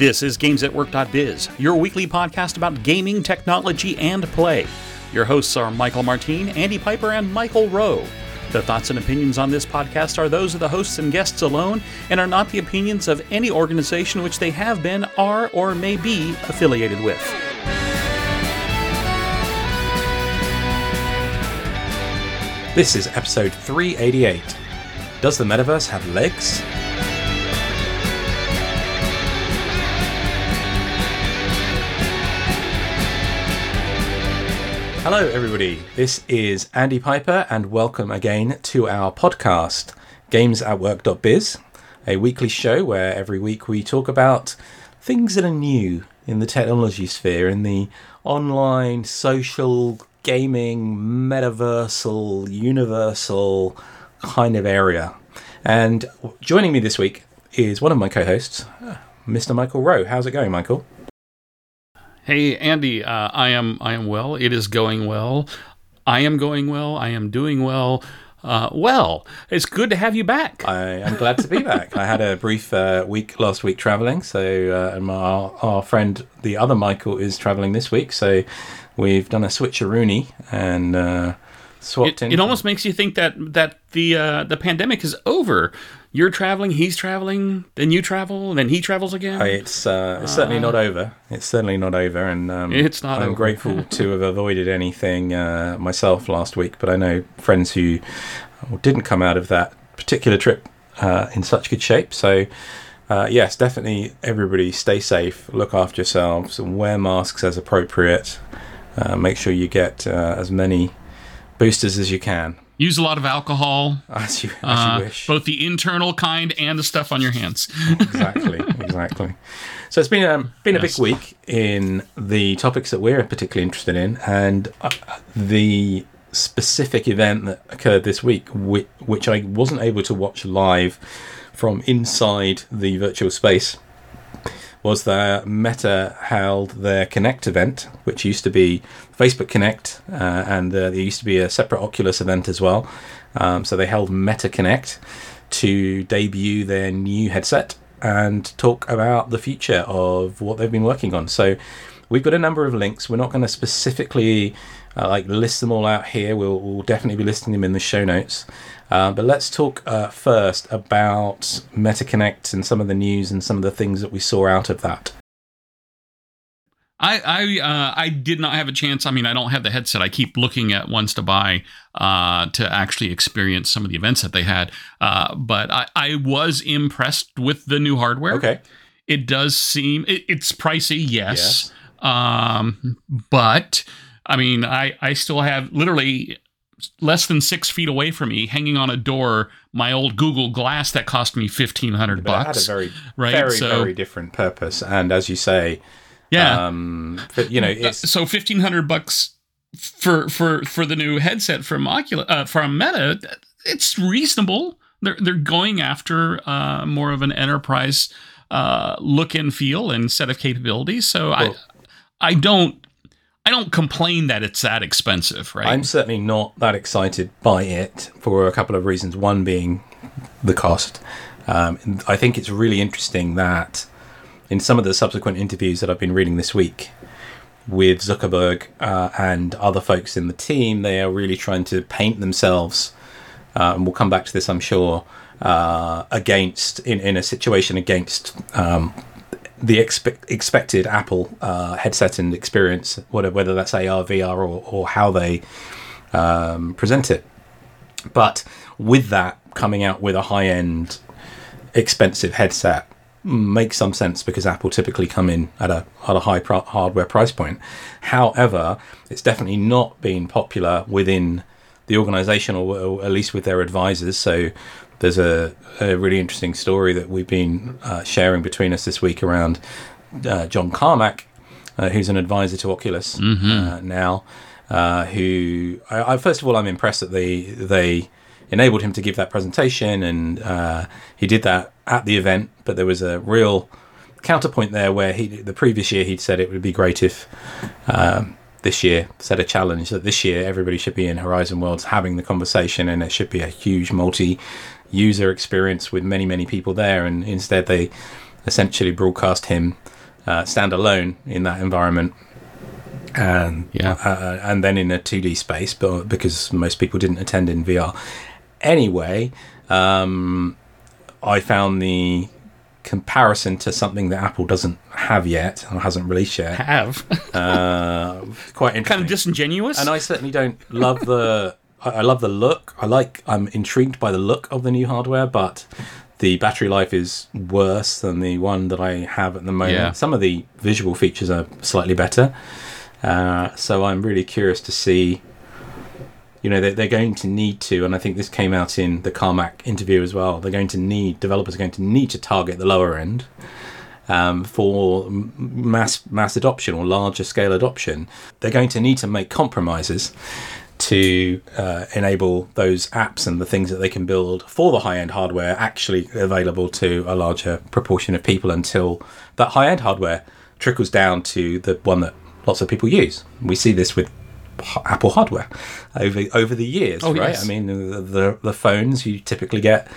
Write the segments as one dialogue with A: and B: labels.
A: This is GamesAtWork.biz, your weekly podcast about gaming, technology, and play. Your hosts are Michael Martin, Andy Piper, and Michael Rowe. The thoughts and opinions on this podcast are those of the hosts and guests alone and are not the opinions of any organization which they have been, are, or may be affiliated with.
B: This is episode 388. Does the metaverse have legs? Hello, everybody. This is Andy Piper, and welcome again to our podcast, GamesAtWork.biz, a weekly show where every week we talk about things that are new in the technology sphere, in the online, social, gaming, metaversal, universal kind of area. And joining me this week is one of my co hosts, Mr. Michael Rowe. How's it going, Michael?
A: Hey Andy, uh, I am I am well. It is going well. I am going well. I am doing well. Uh, well, it's good to have you back.
B: I am glad to be back. I had a brief uh, week last week traveling, so uh, and my, our friend, the other Michael, is traveling this week. So we've done a switcheroony and uh, swapped
A: it,
B: in.
A: it almost makes you think that that the uh, the pandemic is over. You're traveling, he's traveling, then you travel, then he travels again.
B: Uh, It's, uh, it's certainly not over. It's certainly not over, and um,
A: It's not
B: I'm
A: over.
B: grateful to have avoided anything uh, myself last week. But I know friends who didn't come out of that particular trip uh, in such good shape. So uh, yes, definitely, everybody stay safe, look after yourselves, and wear masks as appropriate. Uh, make sure you get uh, as many boosters as you can,
A: Use a lot of alcohol,
B: as you, as
A: uh,
B: you wish.
A: both the internal kind and the stuff on your hands.
B: exactly, exactly. So it's been um, been a
A: Yes.
B: big week in the topics that we're particularly interested in, and uh, the specific event that occurred this week, which, which I wasn't able to watch live from inside the virtual space, was that Meta held their Connect event, which used to be Facebook Connect, uh, and uh, there used to be a separate Oculus event as well. Um, so they held Meta Connect to debut their new headset and talk about the future of what they've been working on. So we've got a number of links. We're not going to specifically uh, like list them all out here. We'll, we'll definitely be listing them in the show notes. Uh, but let's talk uh, first about MetaConnect and some of the news and some of the things that we saw out of that.
A: I I uh, I did not have a chance. I mean, I don't have the headset. I keep looking at ones to buy uh, to actually experience some of the events that they had. Uh, but I, I was impressed with the new hardware.
B: Okay.
A: It does seem it, it's pricey, yes. Um, but I mean, I I still have literally less than six feet away from me, hanging on a door, my old Google Glass that cost me fifteen hundred
B: it had a
A: bucks.
B: very,
A: right,
B: very,
A: so-
B: very different purpose. And as you say,
A: yeah.
B: um, but, you know, it's
A: so fifteen hundred bucks for for for the new headset from Oculus uh, from Meta. It's reasonable. They're they're going after uh, more of an enterprise uh, look and feel and set of capabilities. So I I don't I don't complain that it's that expensive, right?
B: I'm certainly not that excited by it for a couple of reasons. One being the cost. Um, I think it's really interesting that in some of the subsequent interviews that I've been reading this week with Zuckerberg uh, and other folks in the team, they are really trying to paint themselves, uh, and we'll come back to this, I'm sure, uh, against in, in a situation against um, the expe- expected Apple uh, headset and experience, whether, whether that's AR, VR, or, or how they um, present it. But with that coming out with a high end, expensive headset makes some sense because Apple typically come in at a at a high hardware price point. However, it's definitely not been popular within the organization or, or at least with their advisors. So there's a, a really interesting story that we've been uh, sharing between us this week around uh, John Carmack, uh, who's an advisor to Oculus uh, now. Uh, who I, I, first of all I'm impressed that they they enabled him to give that presentation and uh, he did that at the event. But there was a real counterpoint there where he the previous year he'd said it would be great if um, this year set a challenge that this year everybody should be in Horizon Worlds having the conversation and it should be a huge multi user experience with many many people there and instead they essentially broadcast him uh, stand alone in that environment and
A: Yeah.
B: uh, and then in a 2D space, but because most people didn't attend in VR. Anyway, um, I found the comparison to something that Apple doesn't have yet or hasn't released yet
A: Have
B: uh, quite interesting.
A: kind of disingenuous.
B: and I certainly don't love the. I I love the look. I like. I'm intrigued by the look of the new hardware, but the battery life is worse than the one that I have at the moment.
A: Yeah.
B: Some of the visual features are slightly better. Uh, so I'm really curious to see. You know, they're, they're going to need to, and I think this came out in the Carmack interview as well. They're going to need developers are going to need to target the lower end um, for mass mass adoption or larger scale adoption. They're going to need to make compromises to uh, enable those apps and the things that they can build for the high end hardware actually available to a larger proportion of people until that high end hardware trickles down to the one that lots of people use. We see this with Apple hardware over over the years,
A: Oh,
B: right?
A: yes.
B: I mean, the, the the phones you typically get,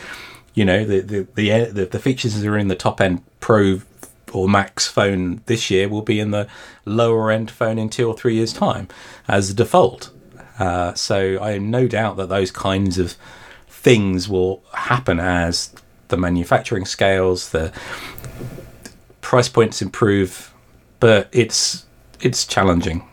B: you know, the the the, the, the features that are in the top end Pro or Max phone this year will be in the lower end phone in two or three years' time as a default. Uh, so I have no doubt that those kinds of things will happen as the manufacturing scales, the price points improve, but it's it's challenging.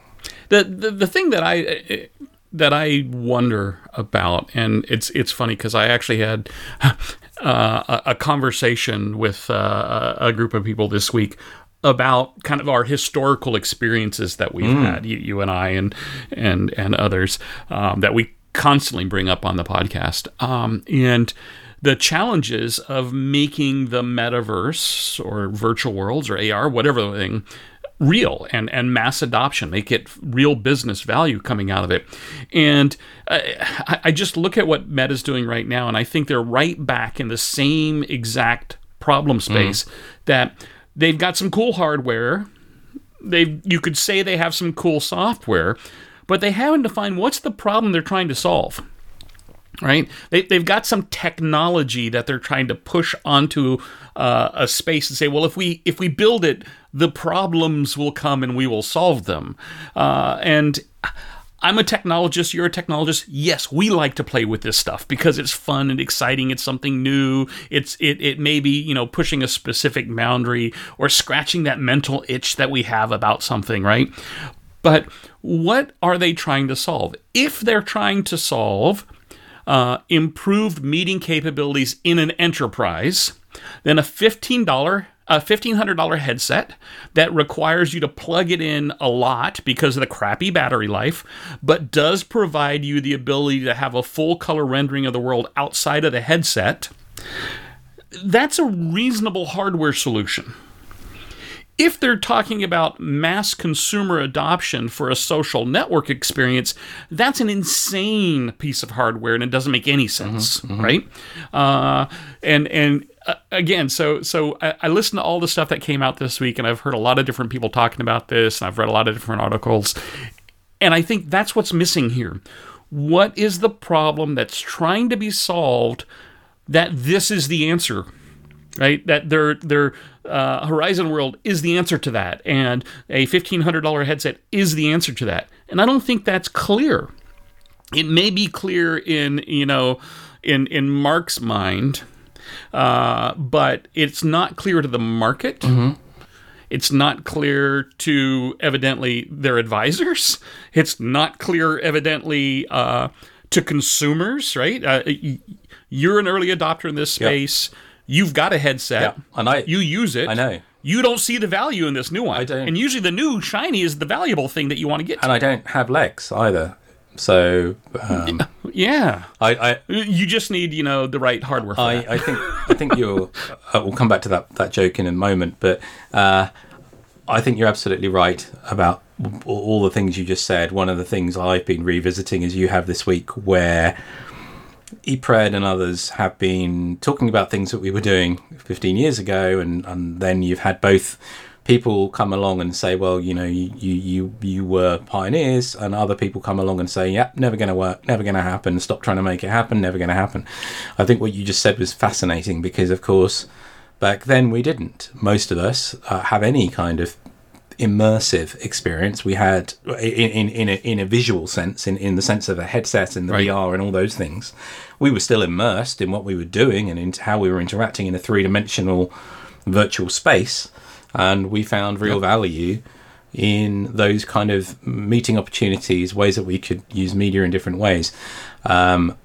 A: the, the the thing that I that I wonder about, and it's it's funny because I actually had uh, a, a conversation with uh, a group of people this week about kind of our historical experiences that we've had, you, you and I, and and and others um, that we constantly bring up on the podcast, um, and the challenges of making the metaverse or virtual worlds or AR, whatever the thing, real and and mass adoption make it real business value coming out of it. And I, I just look at what meta's doing right now and i think they're right back in the same exact problem space that they've got some cool hardware they you could say they have some cool software but they haven't defined what's the problem they're trying to solve right? They, they've got some technology that they're trying to push onto uh, a space and say, well, if we if we build it, the problems will come and we will solve them. Uh, and I'm a technologist. You're a technologist. Yes, we like to play with this stuff because it's fun and exciting. It's something new. It's it it may be you know pushing a specific boundary or scratching that mental itch that we have about something, right? But what are they trying to solve? If they're trying to solve uh, improved meeting capabilities in an enterprise, then a $15 a $1500 headset that requires you to plug it in a lot because of the crappy battery life but does provide you the ability to have a full color rendering of the world outside of the headset that's a reasonable hardware solution. If they're talking about mass consumer adoption for a social network experience, that's an insane piece of hardware, and it doesn't make any sense, right? Uh, and and uh, again, so so I, I listened to all the stuff that came out this week, and I've heard a lot of different people talking about this, and I've read a lot of different articles, and I think that's what's missing here. What is the problem that's trying to be solved? That this is the answer right? That their their uh, Horizon World is the answer to that, and a fifteen hundred dollar headset is the answer to that. And I don't think that's clear. It may be clear in you know in in Mark's mind, uh, but it's not clear to the market. It's not clear to evidently their advisors. It's not clear evidently uh, to consumers. Right? Uh, you're an early adopter in this space. You've got a headset.
B: And I-
A: you use it.
B: I know.
A: You don't see the value in this new one.
B: I don't.
A: And usually the new shiny is the valuable thing that you want to get.
B: and I don't have legs either. So um,
A: yeah.
B: I, I,
A: You just need, you know, the right hardware
B: I. I think I think you're. Uh, we'll come back to that that joke in a moment, but uh, I think you're absolutely right about all the things you just said. One of the things I've been revisiting as you have this week, where ePred and others have been talking about things that we were doing 15 years ago, and, and then you've had both people come along and say, well, you know, you you you, were pioneers, and other people come along and say, yeah, never going to work, never going to happen, stop trying to make it happen, never going to happen. I think what you just said was fascinating because, of course, Back then, we didn't. Most of us uh, have any kind of immersive experience. We had in in in a, in a visual sense, in, in the sense of a headset and the
A: Right.
B: VR and all those things. We were still immersed in what we were doing and into how we were interacting in a three dimensional virtual space, and we found real value in those kind of meeting opportunities, ways that we could use media in different ways. Um,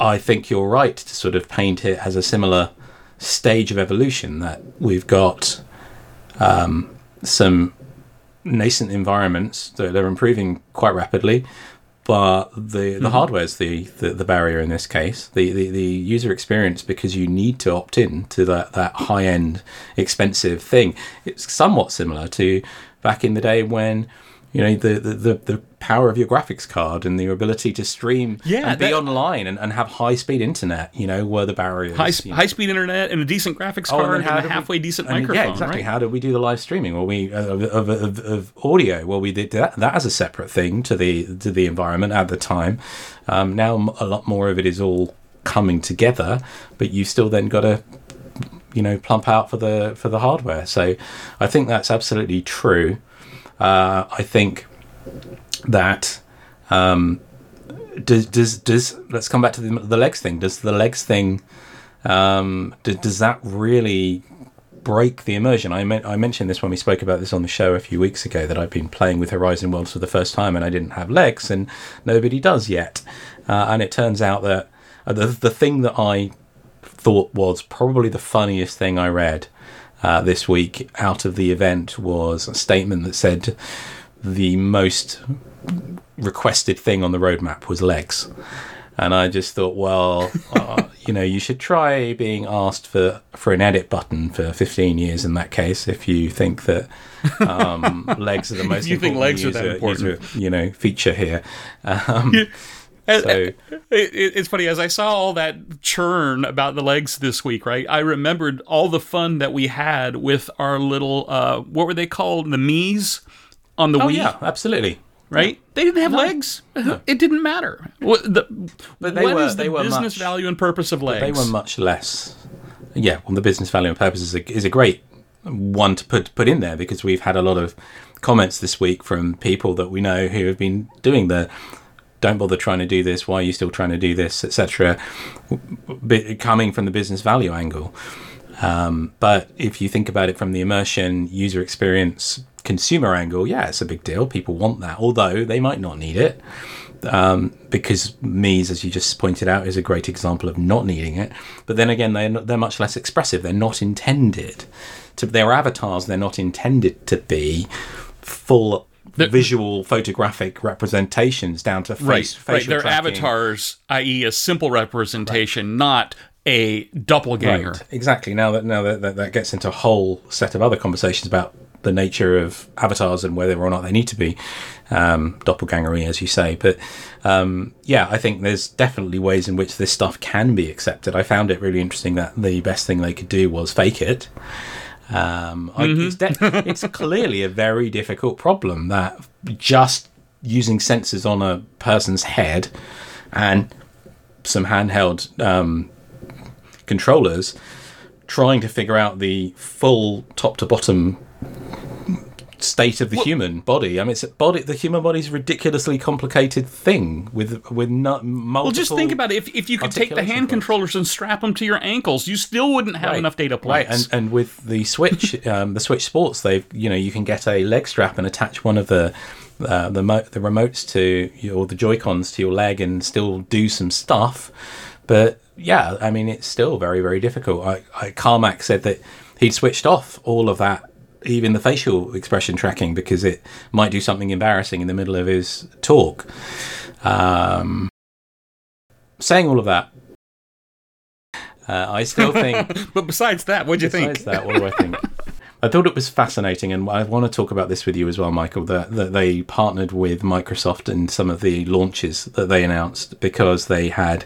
B: I think you're right to sort of paint it as a similar stage of evolution that we've got um, some nascent environments that are improving quite rapidly, but the the mm-hmm. hardware's the, the the barrier in this case. The, the the user experience because you need to opt in to that that high end expensive thing. It's somewhat similar to back in the day when you know the, the, the, power of your graphics card and the ability to stream
A: Yeah,
B: and be
A: that-
B: online and, and have high speed internet you know were the barriers
A: High,
B: you know.
A: high speed internet and a decent graphics
B: Oh, and
A: card and,
B: did
A: a
B: we-
A: halfway decent microphone.
B: Yeah, exactly.
A: Right?
B: How did we do the live streaming? Well, we uh, of, of, of, of audio. Well, we did that, that as a separate thing to the to the environment at the time. Um, now a lot more of it is all coming together, but you've still then got to you know plump out for the for the hardware. So I think that's absolutely true. Uh, I think that um, does does does let's come back to the, the legs thing. Does the legs thing um, does that really break the immersion? I men- I mentioned this when we spoke about this on the show a few weeks ago that I've been playing with Horizon Worlds for the first time and I didn't have legs and nobody does yet. Uh, and it turns out that uh, the the thing that I thought was probably the funniest thing I read uh, this week out of the event was a statement that said the most requested thing on the roadmap was legs. And I just thought, well, uh, you know, you should try being asked for, for an edit button for 15 years in that case, if you think that um, legs are the most
A: you think
B: important
A: legs are that important.
B: user, you know, feature here. Um, so,
A: it, it- it's funny as I saw all that churn about the legs this week, right? I remembered all the fun that we had with our little uh, what were they called? The Mii's on the
B: oh,
A: Wii,
B: yeah, absolutely.
A: right? They didn't have legs. It didn't matter. What, the,
B: But they were-
A: the
B: they were
A: business
B: much-
A: value and purpose of legs?
B: They were much less. Yeah, well, the business value and purpose is a, is a great one to put put in there because we've had a lot of comments this week from people that we know who have been doing the don't bother trying to do this why are you still trying to do this etc coming from the business value angle um, but if you think about it from the immersion user experience consumer angle yeah it's a big deal people want that although they might not need it um, because Miis, as you just pointed out, is a great example of not needing it. But then again, they're not, they're much less expressive. They're not intended to their avatars. They're not intended to be full visual photographic representations down to face
A: right, right.
B: facial
A: Their
B: tracking.
A: avatars, i.e., a simple representation, not a doppelganger.
B: Right, exactly. Now that now that, that that gets into a whole set of other conversations about the nature of avatars and whether or not they need to be um, doppelgangery, as you say. But um, yeah, I think there's definitely ways in which this stuff can be accepted. I found it really interesting that the best thing they could do was fake it. Um, I, it's, de- it's clearly a very difficult problem that just using sensors on a person's head and some handheld um, controllers trying to figure out the full top to bottom state of the human body. I mean, it's a body. The human body is a ridiculously complicated thing with with not multiple.
A: Well, just think about it. If, if you could take the hand
B: points.
A: controllers and strap them to your ankles, you still wouldn't have
B: Right.
A: enough data
B: Right,
A: points.
B: and and with the Switch, um, the Switch Sports, they've you know you can get a leg strap and attach one of the uh, the mo- the remotes to your or the Joy Cons to your leg and still do some stuff. But yeah, I mean it's still very very difficult. I, I Carmack said that he'd switched off all of that, even the facial expression tracking, because it might do something embarrassing in the middle of his talk. Um, saying all of that. Uh, I still think
A: but besides that, what do you think?
B: Besides that, what do I think? I thought it was fascinating, and I want to talk about this with you as well, Michael. That, that they partnered with Microsoft in some of the launches that they announced because they had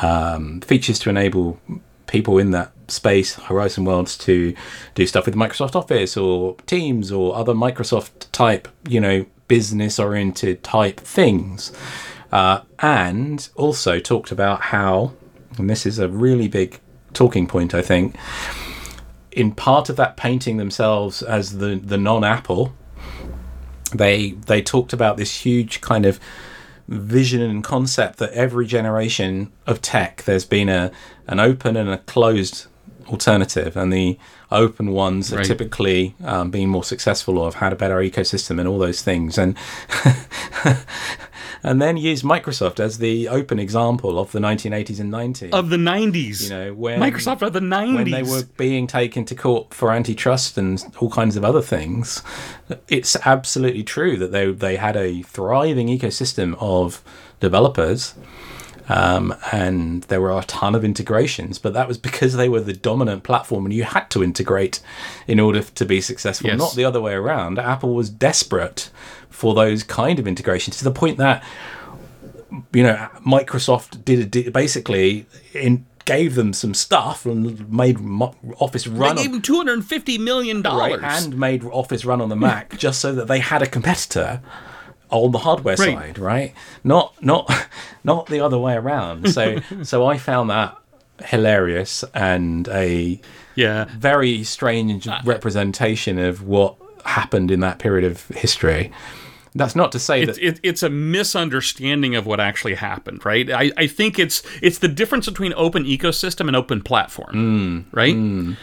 B: um, features to enable people in that space, Horizon Worlds, to do stuff with Microsoft Office or Teams or other Microsoft type, you know, business oriented type things. Uh, and also talked about how, and this is a really big talking point, I think, in part of that painting themselves as the the non-Apple, they they talked about this huge kind of vision and concept that every generation of tech there's been a an open and a closed alternative and the open ones
A: Right.
B: are typically um, being more successful or have had a better ecosystem and all those things and and then use Microsoft as the open example of the 1980s and 90s
A: Of the 90s.
B: you know when
A: Microsoft of the 90s.
B: when they were being taken to court for antitrust and all kinds of other things, it's absolutely true that they they had a thriving ecosystem of developers. Um, and there were a ton of integrations, but that was because they were the dominant platform, and you had to integrate in order to be successful.
A: Yes.
B: Not the other way around. Apple was desperate for those kind of integrations to the point that you know Microsoft did, did basically in gave them some stuff and made Office
A: They gave
B: on,
A: him $250 million.
B: right, and made Office run on the Mac just so that they had a competitor on the hardware
A: Right.
B: side, right? Not not not the other way around. So so I found that hilarious and a
A: yeah.
B: very strange
A: uh, uh,
B: representation of what happened in that period of history. That's not to say
A: It's,
B: that
A: it, it's a misunderstanding of what actually happened, right? I, I think it's it's the difference between open ecosystem and open platform, mm. right? Mm.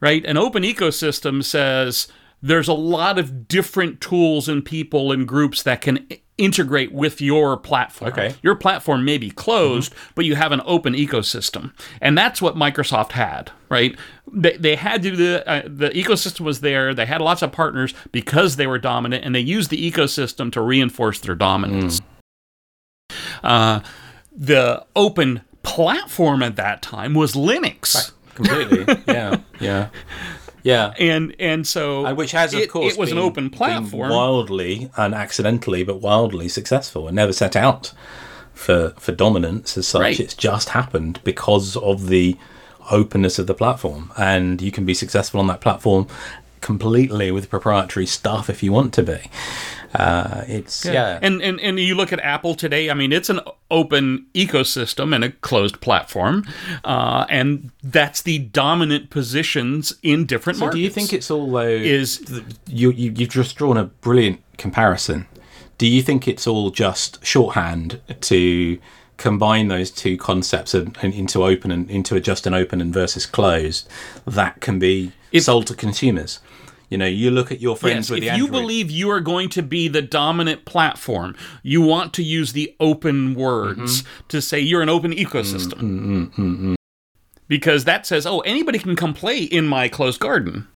A: Right? An open ecosystem says there's a lot of different tools and people and groups that can integrate with your platform.
B: Okay.
A: Your platform may be closed, but you have an open ecosystem, and that's what Microsoft had, right? They, they had to do the uh, the ecosystem was there. They had lots of partners because they were dominant, and they used the ecosystem to reinforce their dominance. Uh, the open platform at that time was Linux.
B: completely, yeah, yeah, yeah.
A: And and so
B: And which has, of
A: it,
B: course,
A: it was
B: been,
A: an open platform.
B: wildly and accidentally, but wildly successful, and never set out for for dominance as such.
A: Right.
B: It's just happened because of the openness of the platform, and you can be successful on that platform completely with proprietary stuff if you want to be. Uh, it's yeah,
A: And, and and you look at Apple today. I mean, it's an open ecosystem and a closed platform, uh, and that's the dominant positions in different
B: So
A: markets.
B: do you think it's all though?
A: Is-
B: th- you, you you've just drawn a brilliant comparison? Do you think it's all just shorthand to combine those two concepts and, and into open and into a just an open and versus closed that can be sold to consumers? You know, you look at your friends
A: Yes,
B: with
A: if
B: the
A: you believe you are going to be the dominant platform, you want to use the open words
B: Mm-hmm.
A: to say you're an open ecosystem.
B: Mm,
A: Because that says, oh, anybody can come play in my closed garden.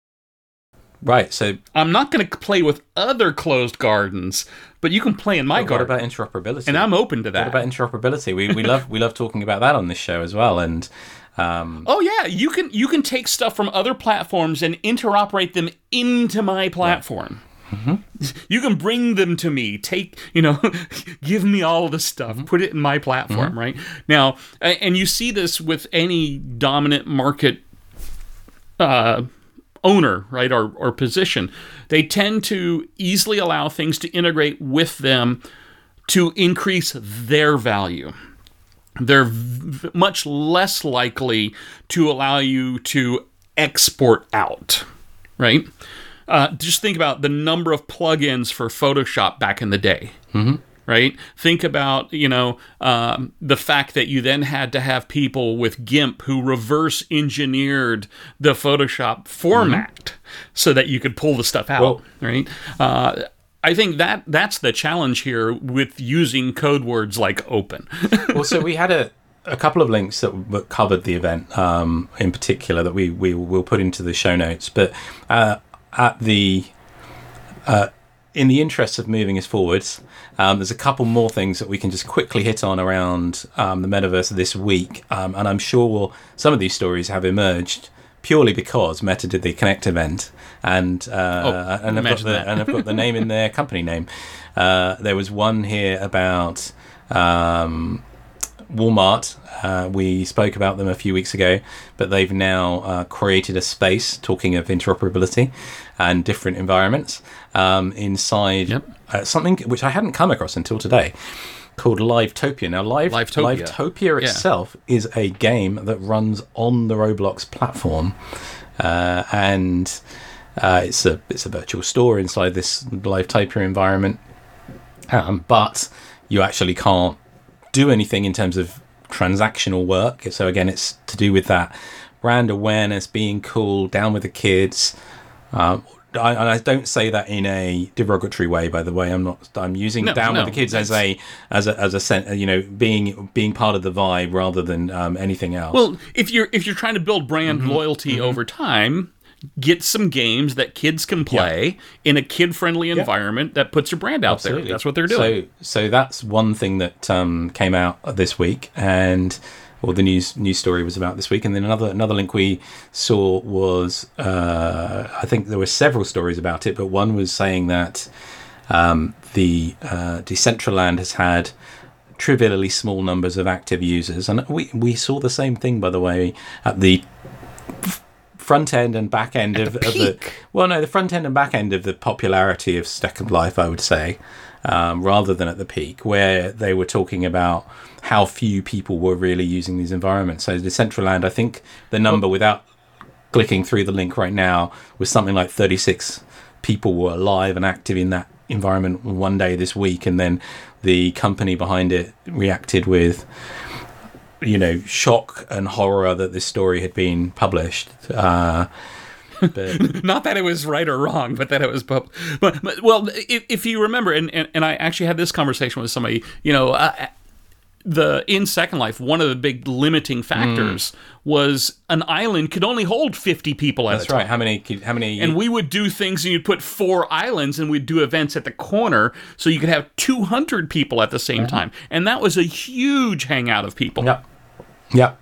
B: right? So,
A: I'm not going to play with other closed gardens, but you can play in my
B: what
A: garden.
B: about interoperability?
A: and I'm open to that.
B: what about interoperability? We we love we love talking about that on this show as well, and. Um,
A: Oh yeah, you can you can take stuff from other platforms and interoperate them into my platform. You can bring them to me. Take you know, give me all the stuff. Put it in my platform, right now. And you see this with any dominant market uh, owner, right, or or position. They tend to easily allow things to integrate with them to increase their value they're v- much less likely to allow you to export out, right? Uh, just think about the number of plugins for Photoshop back in the day. Right? Think about you know um, the fact that you then had to have people with GIMP who reverse engineered the Photoshop format so that you could pull the stuff out.
B: Well-
A: right? Uh, I think that that's the challenge here with using code words like open.
B: well, so we had a, a couple of links that, covered the event um, in particular that we, we will put into the show notes. But uh, at the uh, in the interest of moving us forwards, um, there's a couple more things that we can just quickly hit on around um, the metaverse this week, um, and I'm sure we'll, some of these stories have emerged purely because Meta did the Connect event, and uh, and I've got the
A: that.
B: and I've got the name in their company name. Uh, there was one here about. Um, Walmart. Uh, we spoke about them a few weeks ago, but they've now uh, created a space talking of interoperability and different environments um, inside
A: Yep.
B: uh, something which I hadn't come across until today called Livetopia. Now, Live,
A: Livetopia.
B: Livetopia
A: Yeah.
B: itself is a game that runs on the Roblox platform. uh, and uh, it's a it's a virtual store inside this Livetopia environment. Um, but you actually can't do anything in terms of transactional work. So again, it's to do with that brand awareness, being cool, down with the kids. Um, I, I don't say that in a derogatory way, by the way. I'm not. I'm using
A: No,
B: down
A: no,
B: with the kids as a as a as a sen- you know being being part of the vibe rather than um, anything else.
A: Well, if you're if you're trying to build brand
B: Mm-hmm.
A: loyalty over time, get some games that kids can play in a kid-friendly environment that puts your brand out there. That's what they're doing.
B: So, so that's one thing that um, came out this week, and or the news news story was about this week. And then another another link we saw was uh, I think there were several stories about it, but one was saying that um, the uh, Decentraland has had trivially small numbers of active users, and we we saw the same thing by the way at the front end and back end of,
A: the
B: of the well no the front end and back end of the popularity of second life i would say um, rather than at the peak where they were talking about how few people were really using these environments. So decentraland i think the number without clicking through the link right now was something like 36 people were alive and active in that environment one day this week and then the company behind it reacted with you know shock and horror that this story had been published uh but
A: Not that it was right or wrong, but that it was. But, but, but well, if, if you remember, and, and and I actually had this conversation with somebody, you know. Uh, the in Second Life, one of the big limiting factors was an island could only hold fifty people at
B: that's
A: a time.
B: right how many how many
A: And we would do things, and you'd put four islands, and we'd do events at the corner, so you could have 200 people at the same time. And that was a huge hangout of people.
B: yep yep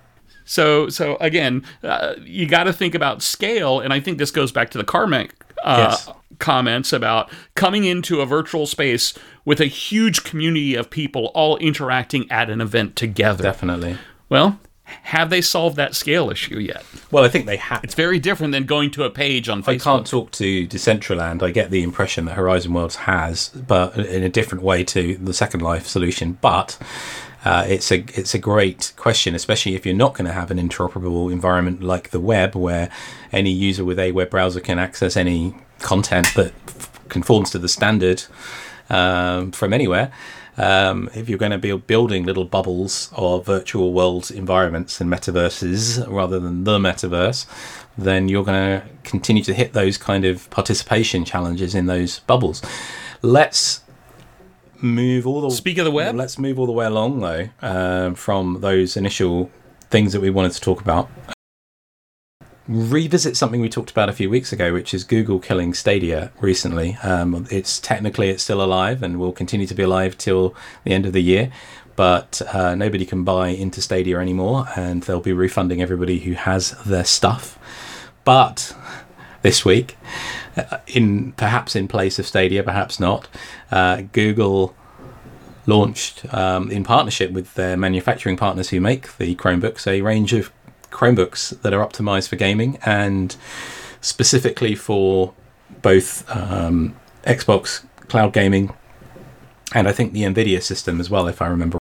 A: So, so again, uh, you got to think about scale, and I think this goes back to the Carmack uh,
B: Yes.
A: comments about coming into a virtual space with a huge community of people all interacting at an event together.
B: definitely
A: Well, have they solved that scale issue yet?
B: well i think they have
A: It's very different than going to a page on Facebook.
B: I can't talk to Decentraland. I get the impression that Horizon Worlds has, but in a different way to the Second Life solution. But uh, it's a it's a great question, especially if you're not going to have an interoperable environment like the web, where any user with a web browser can access any content that conforms to the standard um, from anywhere. Um, if you're going to be building little bubbles of virtual world environments and metaverses rather than the metaverse, then you're going to continue to hit those kind of participation challenges in those bubbles. Let's move all the
A: Speak of the web?
B: Let's move all the way along though um, from those initial things that we wanted to talk about. Revisit something we talked about a few weeks ago, which is Google killing Stadia recently. Um, it's technically it's still alive and will continue to be alive till the end of the year, but uh, nobody can buy into Stadia anymore, and they'll be refunding everybody who has their stuff. But this week, in perhaps in place of Stadia, perhaps not, uh, Google launched um, in partnership with their manufacturing partners who make the Chromebooks a range of Chromebooks that are optimized for gaming and specifically for both um, Xbox cloud gaming and I think the Nvidia system as well, if I remember.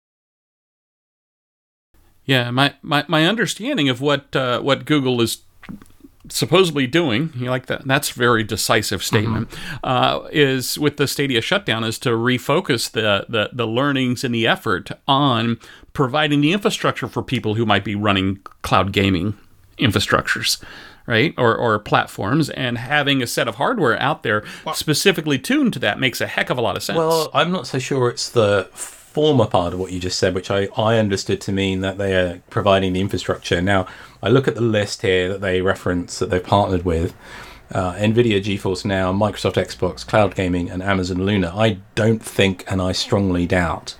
A: Yeah, my, my, my understanding of what uh, what Google is supposedly doing, you like that? That's a very decisive statement. Uh, is with the Stadia shutdown is to refocus the, the the learnings and the effort on providing the infrastructure for people who might be running cloud gaming infrastructures. Right or, or platforms and having a set of hardware out there specifically tuned to that makes a heck of a lot of sense.
B: Well, I'm not so sure it's the former part of what you just said, which I, I understood to mean that they are providing the infrastructure. Now, I look at the list here that they reference that they've partnered with uh, NVIDIA, GeForce Now, Microsoft Xbox, Cloud Gaming, and Amazon Luna. I don't think, and I strongly doubt,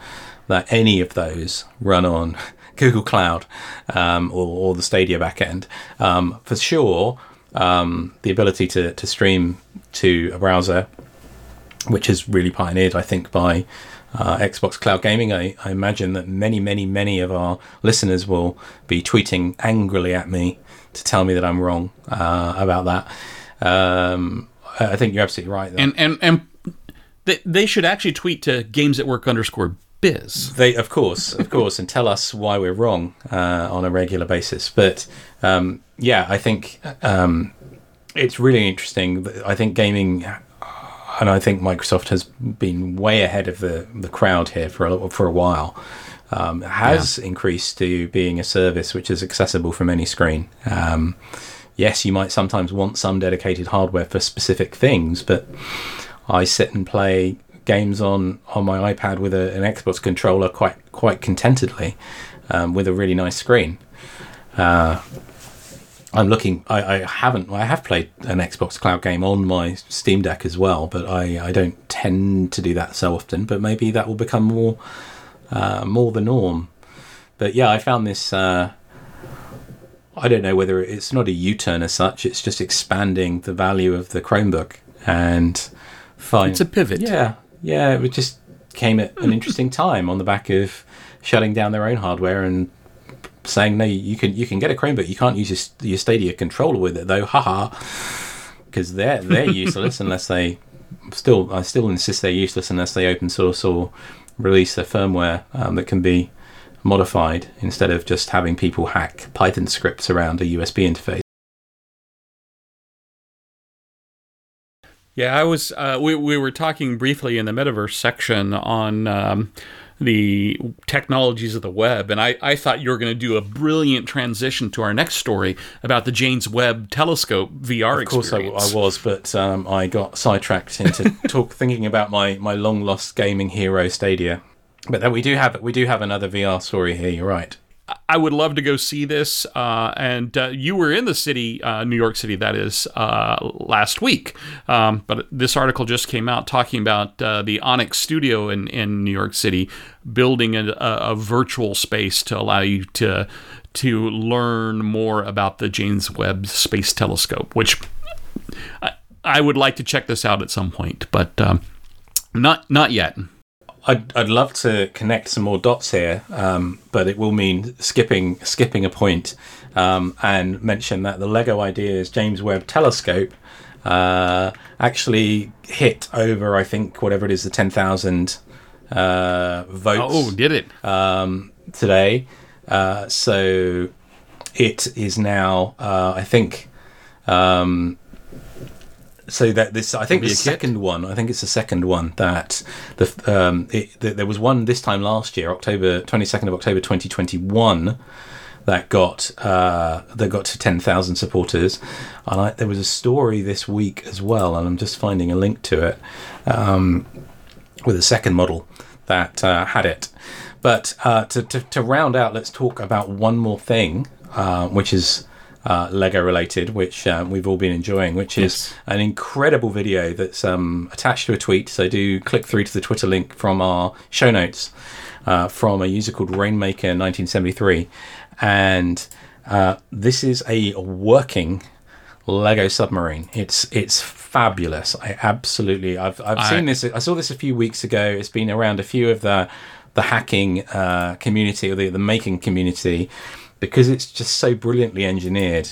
B: that any of those run on Google Cloud um, or, or the Stadia backend. Um, for sure, um, the ability to, to stream to a browser which is really pioneered, I think, by uh, Xbox Cloud Gaming. I, I imagine that many, many, many of our listeners will be tweeting angrily at me to tell me that I'm wrong uh, about that. Um, I think you're absolutely right. There.
A: and and and they, they should actually tweet to games at work underscore biz.
B: They, of course, of course, and tell us why we're wrong uh, on a regular basis. But um, yeah, I think um, it's really interesting. I think gaming, and I think Microsoft has been way ahead of the, the crowd here for a, for a while. Um, has yeah. increased to being a service which is accessible from any screen. Um, yes, you might sometimes want some dedicated hardware for specific things, but I sit and play games on, on my iPad with a, an Xbox controller quite quite contentedly, um, with a really nice screen. Uh, I'm looking. I, I haven't. I have played an Xbox Cloud game on my Steam Deck as well, but I, I don't tend to do that so often. But maybe that will become more uh, more the norm. But yeah, I found this. Uh, I don't know whether it's not a U-turn as such. It's just expanding the value of the Chromebook and find.
A: It's a pivot.
B: Yeah, yeah. It just came at an interesting time on the back of shutting down their own hardware and saying no, you can you can get a Chromebook, you can't use your, your Stadia controller with it though, haha, because they're they're useless unless they still I still insist they're useless unless they open source or release a firmware um, that can be modified instead of just having people hack Python scripts around a USB interface.
A: Yeah, I was. Uh, we we were talking briefly in the metaverse section on um, the technologies of the web. And I, I thought you were going to do a brilliant transition to our next story about the James Webb Telescope VR experience.
B: Of course, I, I, was, but um, I got sidetracked into talk thinking about my, my long lost gaming hero Stadia. But then we do have we do have another VR story here. You're right.
A: I would love to go see this. Uh, and uh, you were in the city, uh, New York City, that is, uh, last week. Um, but this article just came out talking about uh, the Onyx Studio in, in New York City building a, a, virtual space to allow you to to learn more about the James Webb Space Telescope, which I, I would like to check this out at some point, but um, not not yet.
B: I'd, I'd love to connect some more dots here, um, but it will mean skipping skipping a point, um, and mention that the Lego Ideas James Webb Telescope uh, actually hit over, I think, whatever it is, the 10,000 uh, votes.
A: Oh, did it?
B: Um, today. Uh, so it is now, uh, I think, um, so that this I think the second one I think it's the second one that the um it, the, there was one this time last year October 22nd of October 2021 that got uh, that got to 10,000 supporters. And I, there was a story this week as well and I'm just finding a link to it um, with a second model that uh, had it. But uh, to, to, to round out let's talk about one more thing uh, which is uh, Lego related, which um, we've all been enjoying, which is yes. an incredible video that's um, attached to a tweet. So do click through to the Twitter link from our show notes uh, from a user called Rainmaker 1973. And uh, this is a working Lego submarine. It's it's fabulous. I absolutely I've I've I, seen this. I saw this a few weeks ago. It's been around a few of the the hacking uh, community or the the making community because it's just so brilliantly engineered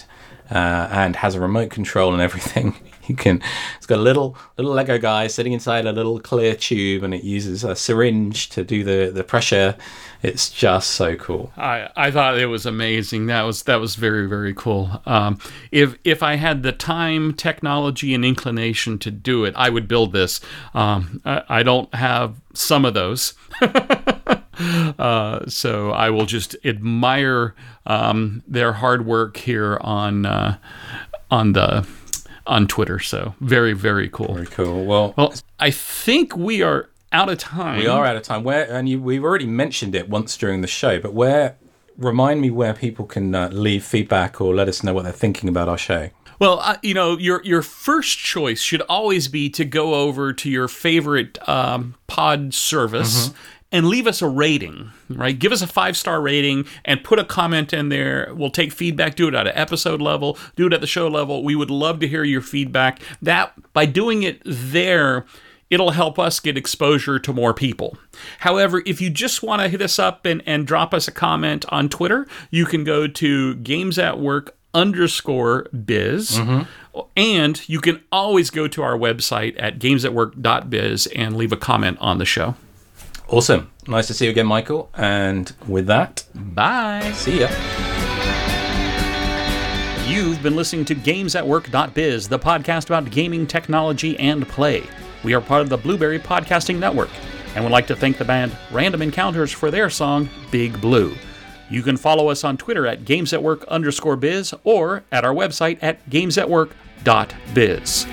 B: uh, and has a remote control and everything. You can. It's got a little little Lego guy sitting inside a little clear tube, and it uses a syringe to do the the pressure. It's just so cool.
A: I, I thought it was amazing. That was that was very very cool. Um, if if I had the time, technology, and inclination to do it, I would build this. Um, I, I don't have some of those. Uh, so I will just admire um, their hard work here on uh, on the on Twitter. So very very cool.
B: Very cool. Well,
A: well, I think we are out of time.
B: We are out of time. Where and you, we've already mentioned it once during the show, but where remind me where people can uh, leave feedback or let us know what they're thinking about our show.
A: Well, uh, you know, your your first choice should always be to go over to your favorite um, pod service. Mm-hmm and leave us a rating, right? Give us a five star rating and put a comment in there. We'll take feedback, do it at an episode level, do it at the show level. We would love to hear your feedback. That by doing it there, it'll help us get exposure to more people. However, if you just want to hit us up and, and drop us a comment on Twitter, you can go to games at work underscore biz. Mm-hmm. And you can always go to our website at gamesatwork.biz and leave a comment on the show.
B: Awesome. Nice to see you again, Michael. And with that,
A: bye.
B: See ya.
A: You've been listening to GamesAtWork.biz, the podcast about gaming technology and play. We are part of the Blueberry Podcasting Network, and would like to thank the band Random Encounters for their song Big Blue. You can follow us on Twitter at GamesAtWork underscore biz or at our website at GamesAtWork.biz.